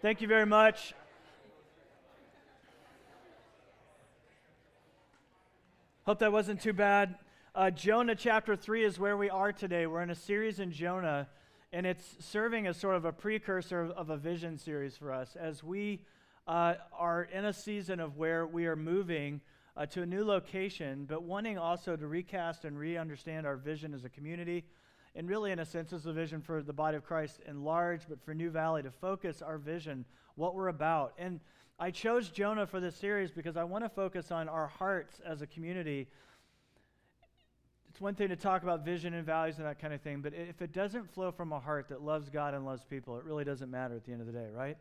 Thank you very much. Hope that wasn't too bad. Uh, Jonah chapter 3 is where we are today. We're in a series in Jonah, and it's serving as sort of a precursor of a vision series for us as we uh, are in a season of where we are moving uh, to a new location, but wanting also to recast and re understand our vision as a community. And really, in a sense, is a vision for the body of Christ in large, but for New Valley to focus our vision, what we're about. And I chose Jonah for this series because I want to focus on our hearts as a community. It's one thing to talk about vision and values and that kind of thing, but if it doesn't flow from a heart that loves God and loves people, it really doesn't matter at the end of the day, right?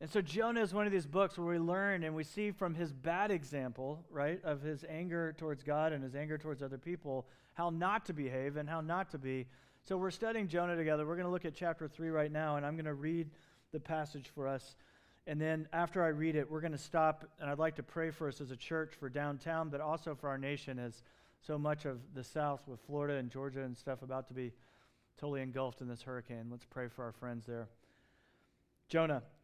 And so Jonah is one of these books where we learn and we see from his bad example, right, of his anger towards God and his anger towards other people, how not to behave and how not to be. So we're studying Jonah together. We're going to look at chapter 3 right now, and I'm going to read the passage for us. And then after I read it, we're going to stop, and I'd like to pray for us as a church for downtown, but also for our nation, as so much of the South with Florida and Georgia and stuff about to be totally engulfed in this hurricane. Let's pray for our friends there. Jonah,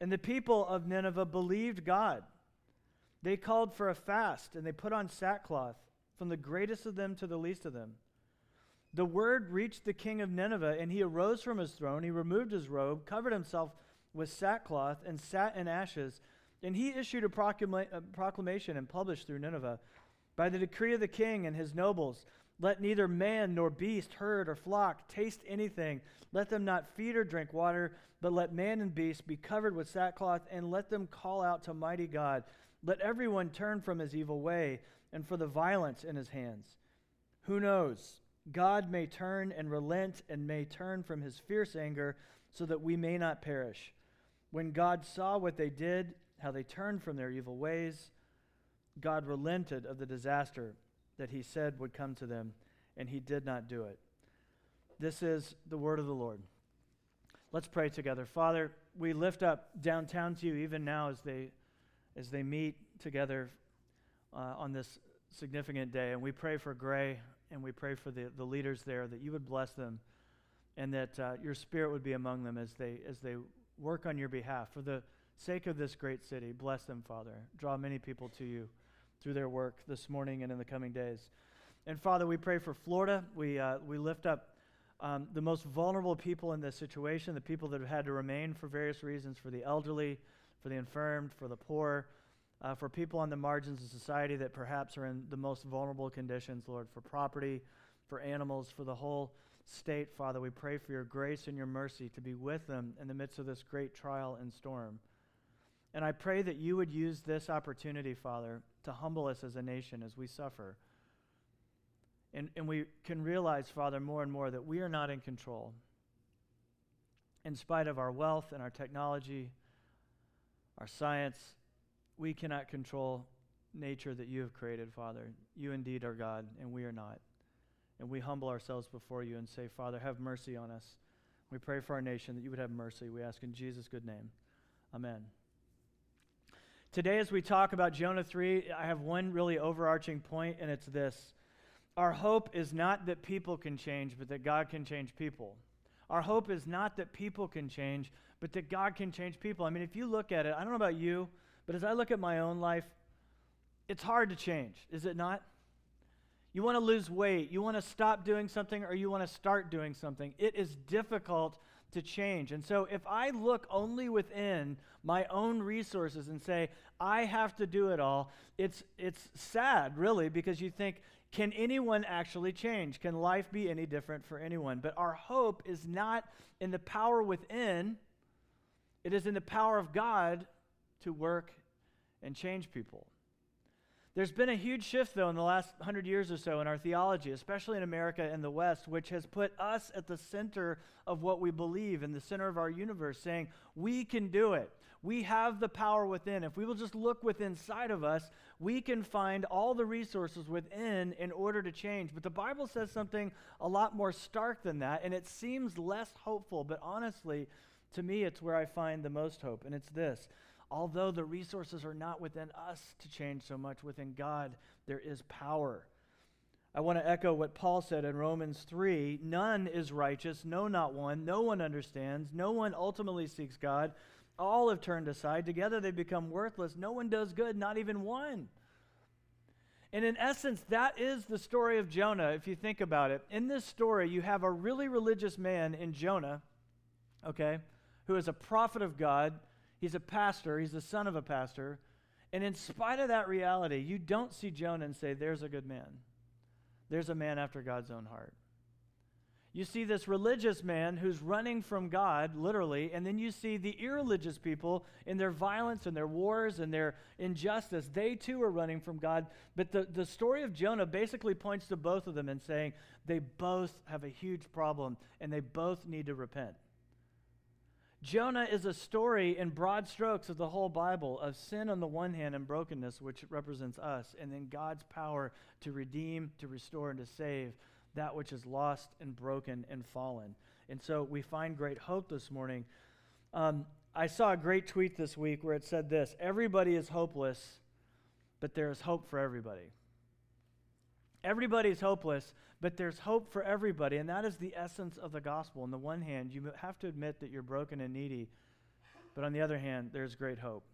And the people of Nineveh believed God. They called for a fast, and they put on sackcloth, from the greatest of them to the least of them. The word reached the king of Nineveh, and he arose from his throne. He removed his robe, covered himself with sackcloth and sat in ashes. And he issued a, proclama- a, proclamation and published through Nineveh By the decree of the king and his nobles, let neither man nor beast, herd or flock taste anything. Let them not feed or drink water, but let man and beast be covered with sackcloth, and let them call out to mighty God. Let everyone turn from his evil way and for the violence in his hands. Who knows? God may turn and relent and may turn from his fierce anger so that we may not perish. When God saw what they did, how they turned from their evil ways, God relented of the disaster that he said would come to them, and he did not do it. This is the word of the Lord. Let's pray together. Father, we lift up downtown to you even now as they as they meet together uh, on this significant day. And we pray for Gray and we pray for the, the leaders there that you would bless them and that uh, your spirit would be among them as they as they work on your behalf. For the sake of this great city, bless them, Father. Draw many people to you through their work this morning and in the coming days. And Father, we pray for Florida. We, uh, we lift up um, the most vulnerable people in this situation, the people that have had to remain for various reasons, for the elderly, for the infirmed, for the poor, uh, for people on the margins of society that perhaps are in the most vulnerable conditions, Lord, for property, for animals, for the whole state, Father. We pray for your grace and your mercy to be with them in the midst of this great trial and storm. And I pray that you would use this opportunity, Father, to humble us as a nation as we suffer. And, and we can realize, Father, more and more that we are not in control. In spite of our wealth and our technology, our science, we cannot control nature that you have created, Father. You indeed are God, and we are not. And we humble ourselves before you and say, Father, have mercy on us. We pray for our nation that you would have mercy. We ask in Jesus' good name. Amen. Today, as we talk about Jonah 3, I have one really overarching point, and it's this. Our hope is not that people can change, but that God can change people. Our hope is not that people can change, but that God can change people. I mean, if you look at it, I don't know about you, but as I look at my own life, it's hard to change, is it not? You want to lose weight, you want to stop doing something, or you want to start doing something. It is difficult to change. And so if I look only within my own resources and say, I have to do it all, it's, it's sad, really, because you think, can anyone actually change? Can life be any different for anyone? But our hope is not in the power within, it is in the power of God to work and change people. There's been a huge shift, though, in the last hundred years or so in our theology, especially in America and the West, which has put us at the center of what we believe, in the center of our universe, saying, we can do it. We have the power within. If we will just look within inside of us, we can find all the resources within in order to change. But the Bible says something a lot more stark than that, and it seems less hopeful. But honestly, to me, it's where I find the most hope, and it's this. Although the resources are not within us to change so much, within God, there is power. I want to echo what Paul said in Romans 3 None is righteous, no, not one. No one understands. No one ultimately seeks God. All have turned aside. Together they become worthless. No one does good, not even one. And in essence, that is the story of Jonah, if you think about it. In this story, you have a really religious man in Jonah, okay, who is a prophet of God. He's a pastor, he's the son of a pastor. And in spite of that reality, you don't see Jonah and say, There's a good man there's a man after God's own heart. You see this religious man who's running from God, literally, and then you see the irreligious people in their violence and their wars and their injustice. They too are running from God. But the, the story of Jonah basically points to both of them and saying they both have a huge problem and they both need to repent. Jonah is a story in broad strokes of the whole Bible of sin on the one hand and brokenness, which represents us, and then God's power to redeem, to restore, and to save that which is lost and broken and fallen. And so we find great hope this morning. Um, I saw a great tweet this week where it said this Everybody is hopeless, but there is hope for everybody. Everybody is hopeless, but there's hope for everybody, and that is the essence of the gospel. On the one hand, you have to admit that you're broken and needy, but on the other hand, there's great hope.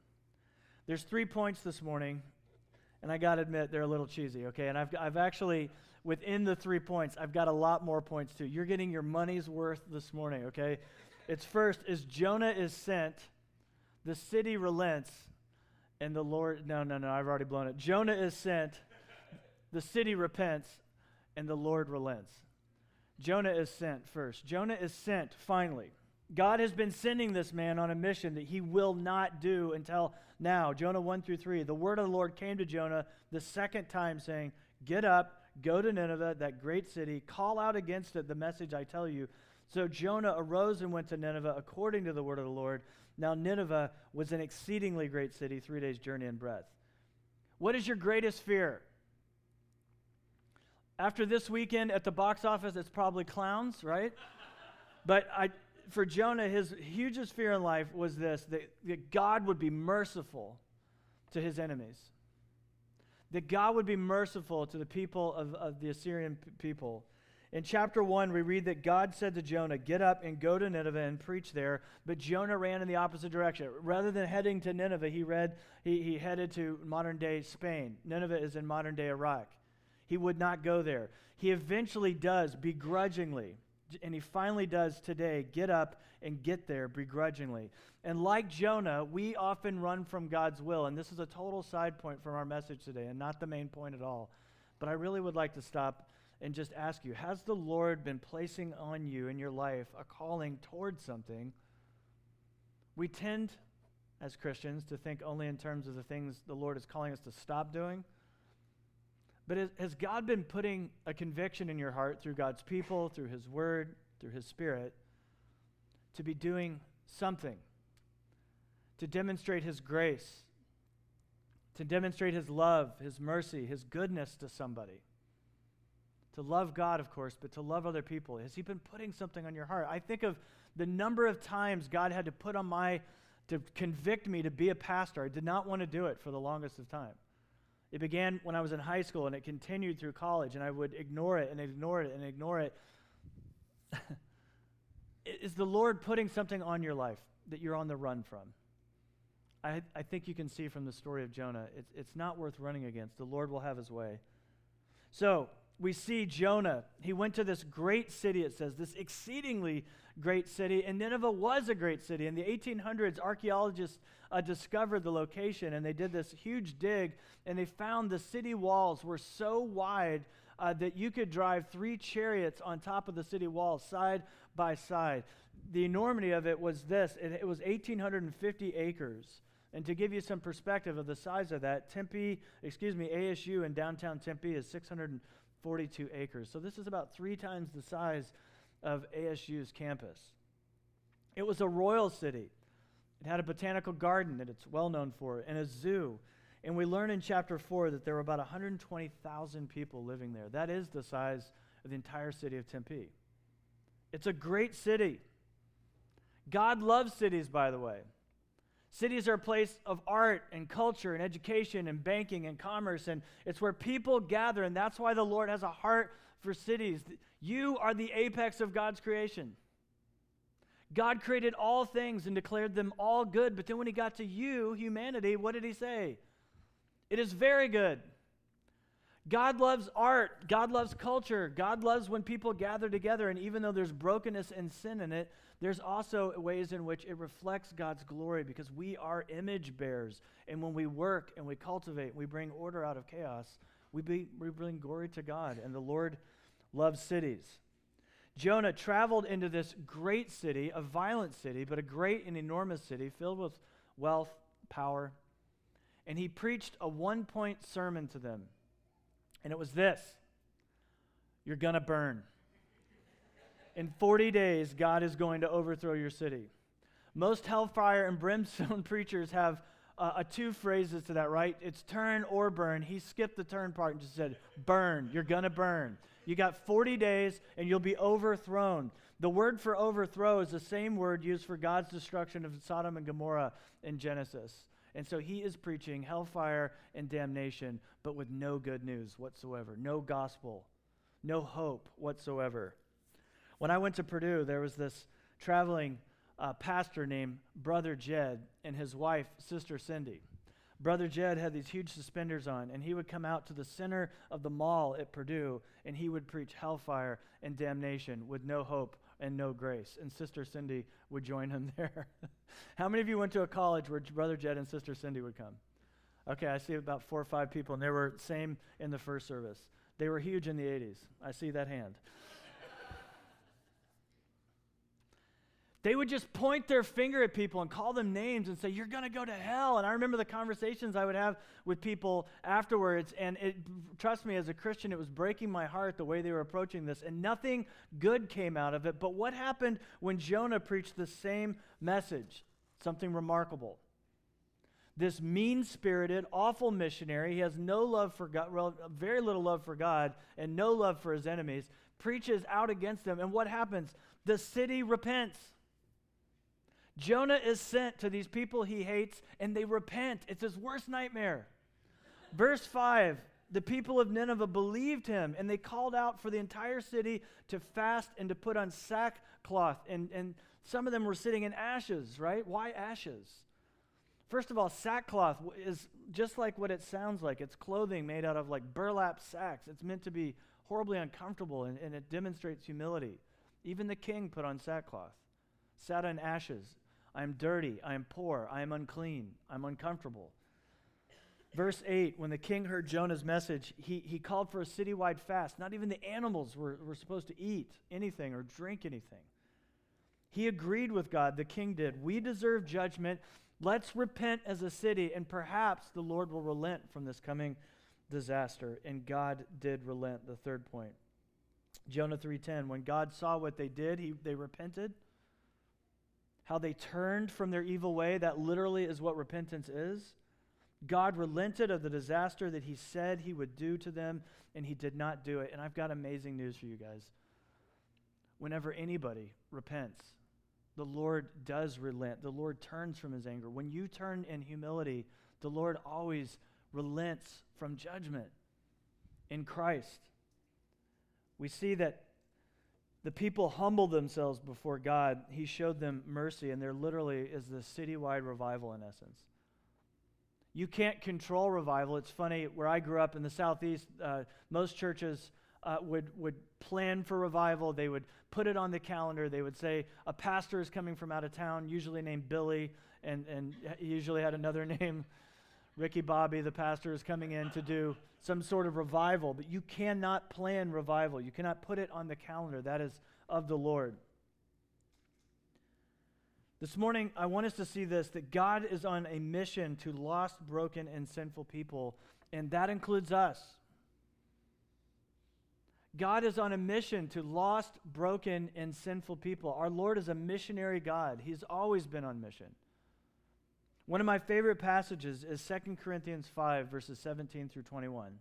There's three points this morning, and I got to admit, they're a little cheesy, okay? And I've, I've actually, within the three points, I've got a lot more points too. You're getting your money's worth this morning, okay? It's first is Jonah is sent, the city relents, and the Lord, no, no, no, I've already blown it. Jonah is sent, the city repents, and the Lord relents. Jonah is sent first. Jonah is sent finally. God has been sending this man on a mission that he will not do until now. Jonah 1 through 3. The word of the Lord came to Jonah the second time, saying, Get up, go to Nineveh, that great city, call out against it the message I tell you. So Jonah arose and went to Nineveh according to the word of the Lord. Now, Nineveh was an exceedingly great city, three days' journey in breadth. What is your greatest fear? After this weekend at the box office, it's probably clowns, right? but I, for Jonah, his hugest fear in life was this that, that God would be merciful to his enemies. That God would be merciful to the people of, of the Assyrian people. In chapter 1, we read that God said to Jonah, Get up and go to Nineveh and preach there. But Jonah ran in the opposite direction. Rather than heading to Nineveh, he, read, he, he headed to modern day Spain. Nineveh is in modern day Iraq. He would not go there. He eventually does, begrudgingly. And he finally does today get up and get there begrudgingly. And like Jonah, we often run from God's will. And this is a total side point from our message today and not the main point at all. But I really would like to stop and just ask you Has the Lord been placing on you in your life a calling towards something? We tend, as Christians, to think only in terms of the things the Lord is calling us to stop doing. But has God been putting a conviction in your heart through God's people, through His Word, through His Spirit, to be doing something, to demonstrate His grace, to demonstrate His love, His mercy, His goodness to somebody? To love God, of course, but to love other people. Has He been putting something on your heart? I think of the number of times God had to put on my, to convict me to be a pastor. I did not want to do it for the longest of time. It began when I was in high school and it continued through college, and I would ignore it and ignore it and ignore it. Is the Lord putting something on your life that you're on the run from? I, I think you can see from the story of Jonah, it's, it's not worth running against. The Lord will have his way. So, we see Jonah. He went to this great city, it says, this exceedingly great city. And Nineveh was a great city. In the 1800s, archaeologists uh, discovered the location and they did this huge dig and they found the city walls were so wide uh, that you could drive three chariots on top of the city walls side by side. The enormity of it was this it, it was 1,850 acres. And to give you some perspective of the size of that, Tempe, excuse me, ASU in downtown Tempe is 600. 42 acres. So this is about three times the size of ASU's campus. It was a royal city. It had a botanical garden that it's well known for, and a zoo. And we learn in chapter 4 that there were about 120,000 people living there. That is the size of the entire city of Tempe. It's a great city. God loves cities, by the way. Cities are a place of art and culture and education and banking and commerce, and it's where people gather, and that's why the Lord has a heart for cities. You are the apex of God's creation. God created all things and declared them all good, but then when He got to you, humanity, what did He say? It is very good. God loves art. God loves culture. God loves when people gather together. And even though there's brokenness and sin in it, there's also ways in which it reflects God's glory because we are image bearers. And when we work and we cultivate, we bring order out of chaos, we, be, we bring glory to God. And the Lord loves cities. Jonah traveled into this great city, a violent city, but a great and enormous city filled with wealth, power. And he preached a one point sermon to them. And it was this You're going to burn. In 40 days, God is going to overthrow your city. Most hellfire and brimstone preachers have uh, a two phrases to that, right? It's turn or burn. He skipped the turn part and just said, burn. You're going to burn. You got 40 days and you'll be overthrown. The word for overthrow is the same word used for God's destruction of Sodom and Gomorrah in Genesis. And so he is preaching hellfire and damnation, but with no good news whatsoever, no gospel, no hope whatsoever. When I went to Purdue, there was this traveling uh, pastor named Brother Jed and his wife, Sister Cindy. Brother Jed had these huge suspenders on, and he would come out to the center of the mall at Purdue, and he would preach hellfire and damnation with no hope and no grace. And Sister Cindy would join him there. How many of you went to a college where Brother Jed and Sister Cindy would come? Okay, I see about four or five people, and they were same in the first service. They were huge in the 80s. I see that hand. They would just point their finger at people and call them names and say, You're going to go to hell. And I remember the conversations I would have with people afterwards. And it, trust me, as a Christian, it was breaking my heart the way they were approaching this. And nothing good came out of it. But what happened when Jonah preached the same message? Something remarkable. This mean spirited, awful missionary, he has no love for God, well, very little love for God, and no love for his enemies, preaches out against them. And what happens? The city repents. Jonah is sent to these people he hates, and they repent. It's his worst nightmare. Verse 5 the people of Nineveh believed him, and they called out for the entire city to fast and to put on sackcloth. And, and some of them were sitting in ashes, right? Why ashes? First of all, sackcloth is just like what it sounds like. It's clothing made out of like burlap sacks. It's meant to be horribly uncomfortable, and, and it demonstrates humility. Even the king put on sackcloth, sat on ashes. I am dirty. I am poor. I am unclean. I'm uncomfortable. Verse 8 When the king heard Jonah's message, he, he called for a citywide fast. Not even the animals were, were supposed to eat anything or drink anything. He agreed with God, the king did. We deserve judgment. Let's repent as a city, and perhaps the Lord will relent from this coming disaster. And God did relent, the third point. Jonah 3:10 When God saw what they did, he, they repented how they turned from their evil way. That literally is what repentance is. God relented of the disaster that he said he would do to them, and he did not do it. And I've got amazing news for you guys. Whenever anybody repents, the Lord does relent. The Lord turns from his anger. When you turn in humility, the Lord always relents from judgment in Christ. We see that the people humbled themselves before God. He showed them mercy, and there literally is this citywide revival in essence. You can't control revival. It's funny, where I grew up in the Southeast, uh, most churches uh, would, would plan for revival. They would put it on the calendar. They would say, a pastor is coming from out of town, usually named Billy, and, and he usually had another name. Ricky Bobby, the pastor, is coming in to do some sort of revival, but you cannot plan revival. You cannot put it on the calendar. That is of the Lord. This morning, I want us to see this that God is on a mission to lost, broken, and sinful people, and that includes us. God is on a mission to lost, broken, and sinful people. Our Lord is a missionary God. He's always been on mission. One of my favorite passages is 2 Corinthians 5, verses 17 through 21.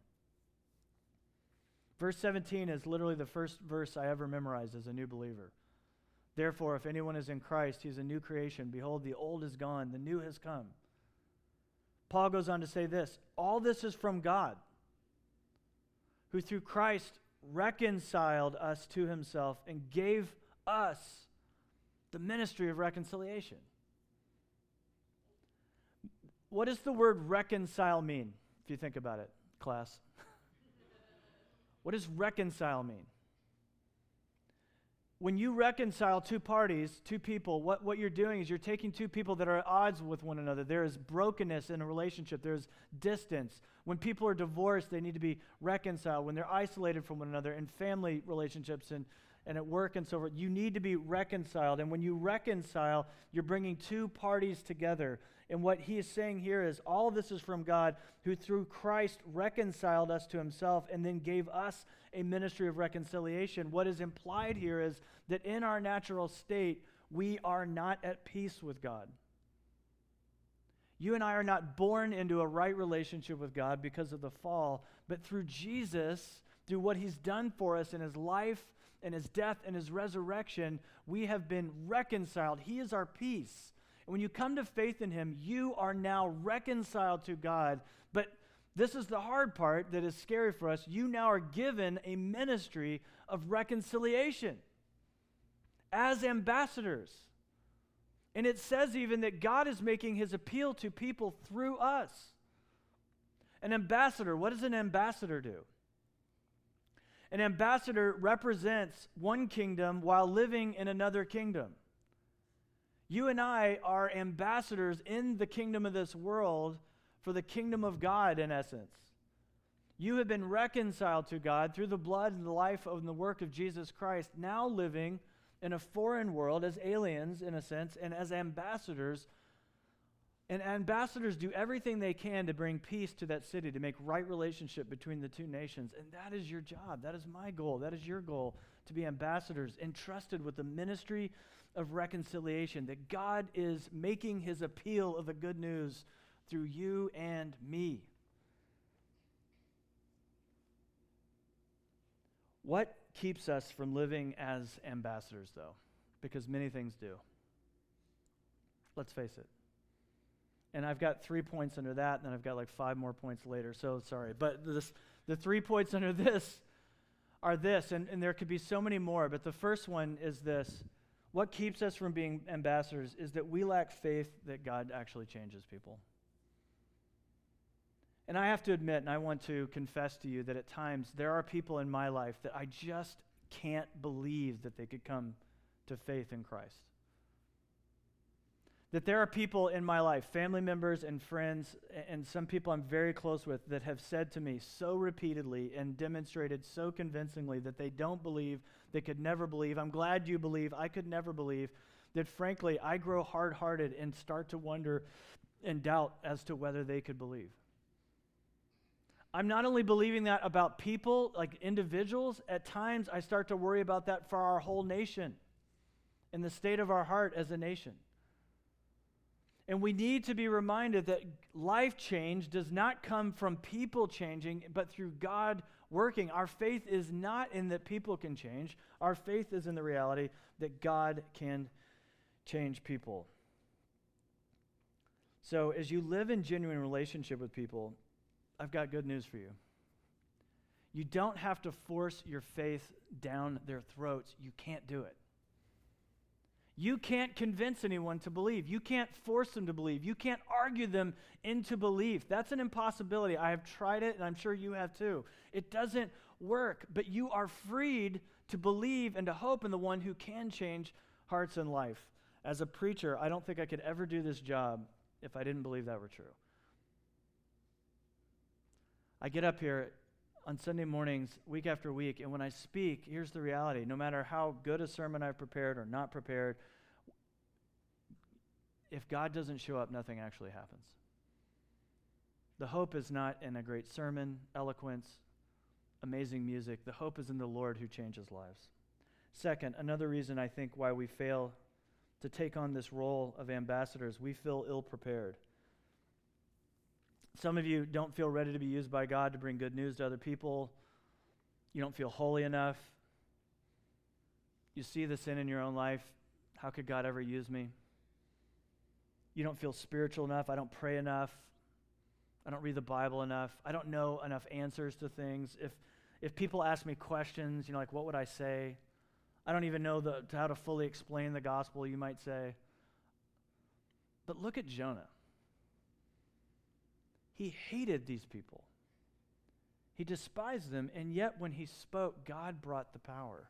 Verse 17 is literally the first verse I ever memorized as a new believer. Therefore, if anyone is in Christ, he is a new creation. Behold, the old is gone, the new has come. Paul goes on to say this All this is from God, who through Christ reconciled us to himself and gave us the ministry of reconciliation. What does the word reconcile mean, if you think about it, class? what does reconcile mean? When you reconcile two parties, two people, what, what you're doing is you're taking two people that are at odds with one another. There is brokenness in a relationship, there's distance. When people are divorced, they need to be reconciled. When they're isolated from one another in family relationships and, and at work and so forth, you need to be reconciled. And when you reconcile, you're bringing two parties together. And what he is saying here is all this is from God, who through Christ reconciled us to himself and then gave us a ministry of reconciliation. What is implied here is that in our natural state, we are not at peace with God. You and I are not born into a right relationship with God because of the fall, but through Jesus, through what he's done for us in his life and his death and his resurrection, we have been reconciled. He is our peace. And when you come to faith in him, you are now reconciled to God. But this is the hard part that is scary for us. You now are given a ministry of reconciliation as ambassadors. And it says even that God is making his appeal to people through us. An ambassador, what does an ambassador do? An ambassador represents one kingdom while living in another kingdom. You and I are ambassadors in the kingdom of this world for the kingdom of God, in essence. You have been reconciled to God through the blood and the life and the work of Jesus Christ, now living in a foreign world as aliens, in a sense, and as ambassadors. And ambassadors do everything they can to bring peace to that city, to make right relationship between the two nations. And that is your job. That is my goal. That is your goal to be ambassadors entrusted with the ministry of reconciliation, that God is making his appeal of the good news through you and me. What keeps us from living as ambassadors, though, because many things do. Let's face it. And I've got three points under that, and then I've got like five more points later, so sorry. But this, the three points under this are this, and, and there could be so many more, but the first one is this. What keeps us from being ambassadors is that we lack faith that God actually changes people. And I have to admit, and I want to confess to you that at times there are people in my life that I just can't believe that they could come to faith in Christ. That there are people in my life, family members and friends, and some people I'm very close with, that have said to me so repeatedly and demonstrated so convincingly that they don't believe, they could never believe. I'm glad you believe. I could never believe. That frankly, I grow hard hearted and start to wonder and doubt as to whether they could believe. I'm not only believing that about people, like individuals, at times I start to worry about that for our whole nation and the state of our heart as a nation. And we need to be reminded that life change does not come from people changing, but through God working. Our faith is not in that people can change, our faith is in the reality that God can change people. So, as you live in genuine relationship with people, I've got good news for you. You don't have to force your faith down their throats. You can't do it. You can't convince anyone to believe. You can't force them to believe. You can't argue them into belief. That's an impossibility. I have tried it, and I'm sure you have too. It doesn't work, but you are freed to believe and to hope in the one who can change hearts and life. As a preacher, I don't think I could ever do this job if I didn't believe that were true. I get up here on Sunday mornings, week after week, and when I speak, here's the reality no matter how good a sermon I've prepared or not prepared, if God doesn't show up, nothing actually happens. The hope is not in a great sermon, eloquence, amazing music. The hope is in the Lord who changes lives. Second, another reason I think why we fail to take on this role of ambassadors, we feel ill prepared. Some of you don't feel ready to be used by God to bring good news to other people. You don't feel holy enough. You see the sin in your own life. How could God ever use me? You don't feel spiritual enough. I don't pray enough. I don't read the Bible enough. I don't know enough answers to things. If, if people ask me questions, you know, like, what would I say? I don't even know the, how to fully explain the gospel, you might say. But look at Jonah. He hated these people, he despised them, and yet when he spoke, God brought the power.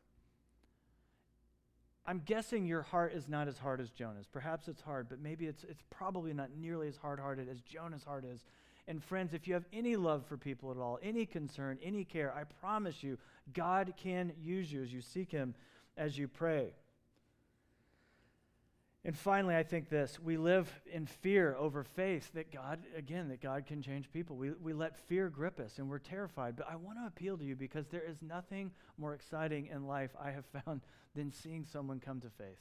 I'm guessing your heart is not as hard as Jonah's. Perhaps it's hard, but maybe it's, it's probably not nearly as hard hearted as Jonah's heart is. And friends, if you have any love for people at all, any concern, any care, I promise you, God can use you as you seek Him, as you pray. And finally, I think this we live in fear over faith that God, again, that God can change people. We, we let fear grip us and we're terrified. But I want to appeal to you because there is nothing more exciting in life I have found than seeing someone come to faith.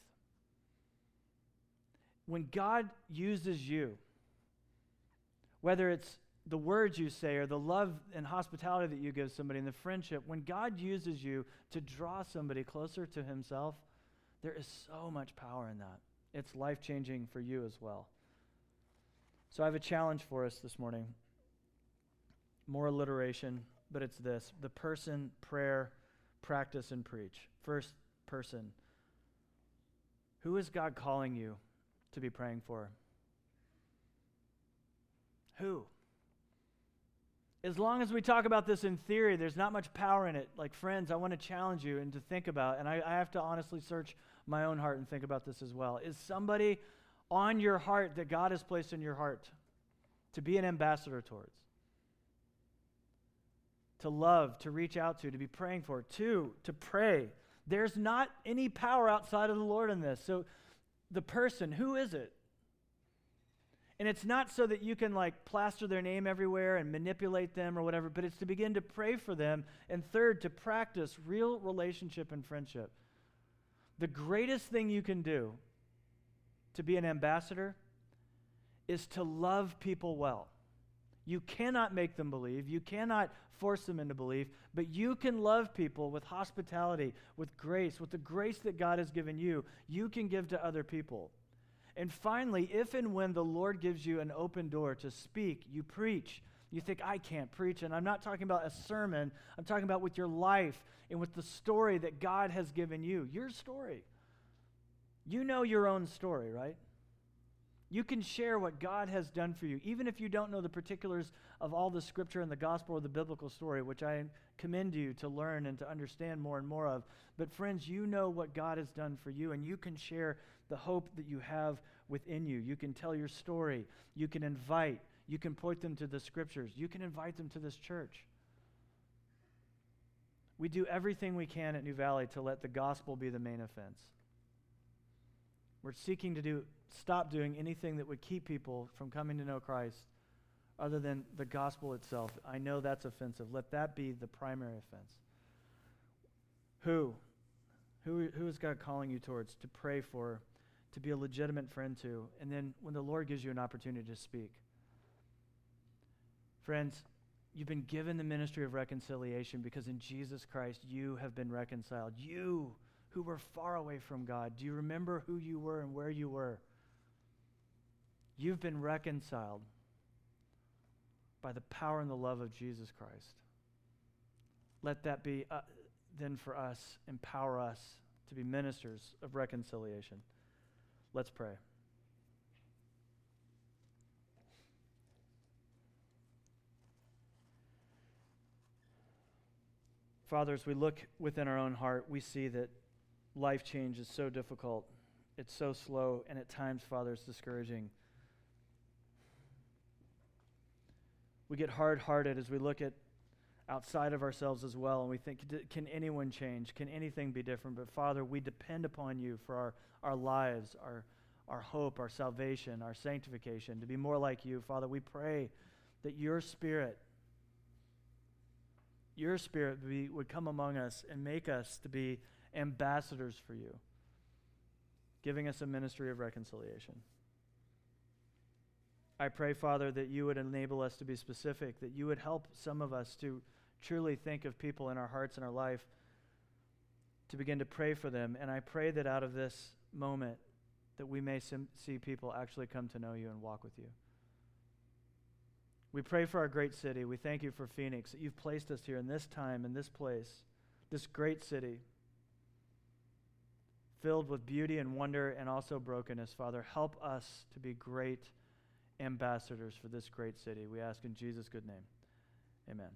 When God uses you, whether it's the words you say or the love and hospitality that you give somebody and the friendship, when God uses you to draw somebody closer to Himself, there is so much power in that. It's life changing for you as well. So I have a challenge for us this morning. More alliteration, but it's this the person, prayer, practice, and preach. First person. Who is God calling you to be praying for? Who? As long as we talk about this in theory, there's not much power in it. Like, friends, I want to challenge you and to think about, and I, I have to honestly search my own heart and think about this as well. Is somebody on your heart that God has placed in your heart to be an ambassador towards? To love, to reach out to, to be praying for. to, to pray. There's not any power outside of the Lord in this. So, the person, who is it? And it's not so that you can like plaster their name everywhere and manipulate them or whatever, but it's to begin to pray for them. And third, to practice real relationship and friendship. The greatest thing you can do to be an ambassador is to love people well. You cannot make them believe. You cannot force them into belief, but you can love people with hospitality, with grace, with the grace that God has given you. You can give to other people. And finally, if and when the Lord gives you an open door to speak, you preach. You think, I can't preach. And I'm not talking about a sermon, I'm talking about with your life and with the story that God has given you. Your story. You know your own story, right? You can share what God has done for you, even if you don't know the particulars of all the scripture and the gospel or the biblical story, which I commend you to learn and to understand more and more of. But, friends, you know what God has done for you, and you can share the hope that you have within you. You can tell your story. You can invite. You can point them to the scriptures. You can invite them to this church. We do everything we can at New Valley to let the gospel be the main offense. We're seeking to do stop doing anything that would keep people from coming to know Christ other than the gospel itself. I know that's offensive. Let that be the primary offense. Who? Who, who is God calling you towards to pray for, to be a legitimate friend to, and then when the Lord gives you an opportunity to speak? Friends, you've been given the ministry of reconciliation because in Jesus Christ you have been reconciled. You who were far away from God, do you remember who you were and where you were? You've been reconciled by the power and the love of Jesus Christ. Let that be uh, then for us, empower us to be ministers of reconciliation. Let's pray. Father, as we look within our own heart, we see that life change is so difficult. It's so slow, and at times, Father, it's discouraging. We get hard hearted as we look at outside of ourselves as well, and we think, can anyone change? Can anything be different? But Father, we depend upon you for our, our lives, our, our hope, our salvation, our sanctification, to be more like you. Father, we pray that your Spirit, your Spirit be, would come among us and make us to be ambassadors for you, giving us a ministry of reconciliation. I pray, Father, that you would enable us to be specific, that you would help some of us to truly think of people in our hearts and our life, to begin to pray for them. And I pray that out of this moment, that we may sim- see people actually come to know you and walk with you. We pray for our great city. We thank you for Phoenix, that you've placed us here in this time, in this place, this great city, filled with beauty and wonder and also brokenness. Father, help us to be great ambassadors for this great city. We ask in Jesus' good name. Amen.